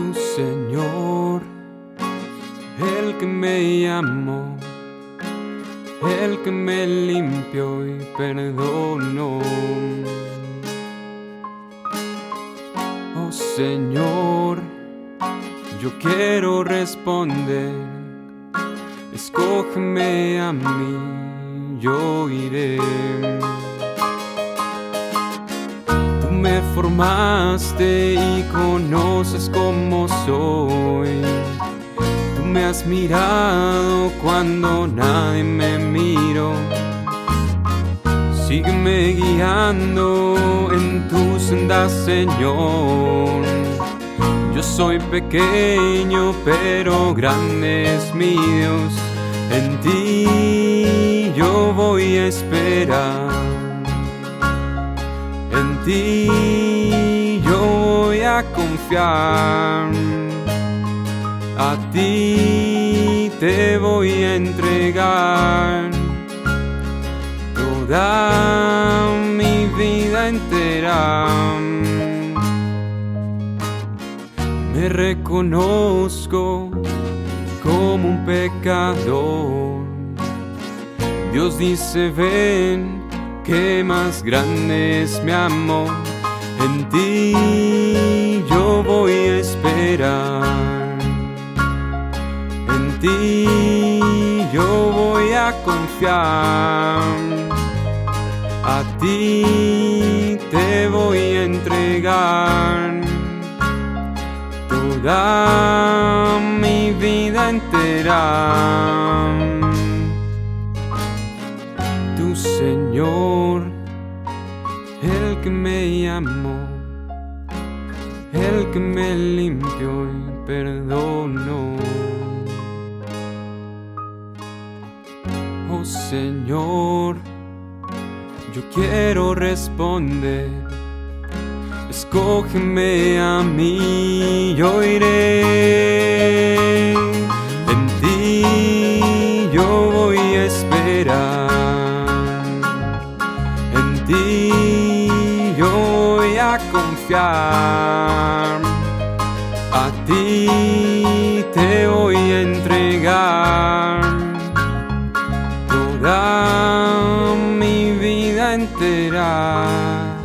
tu Señor, el que me llamó, el que me limpió y perdonó. Oh Señor, yo quiero responder, escógeme a mí, yo iré. Me formaste y conoces cómo soy. Tú me has mirado cuando nadie me miró. Sígueme guiando en tu senda, Señor. Yo soy pequeño, pero grande es mi Dios. En ti yo voy a esperar ti yo voy a confiar, a ti te voy a entregar toda mi vida entera. Me reconozco como un pecador. Dios dice, ven que más grande es mi amor. En ti yo voy a esperar. En ti yo voy a confiar. A ti te voy a entregar toda mi vida entera tu Señor, el que me llamó, el que me limpió y perdonó. Oh Señor, yo quiero responder. Escógeme a mí, yo iré. confiar. A ti te voy a entregar toda mi vida entera.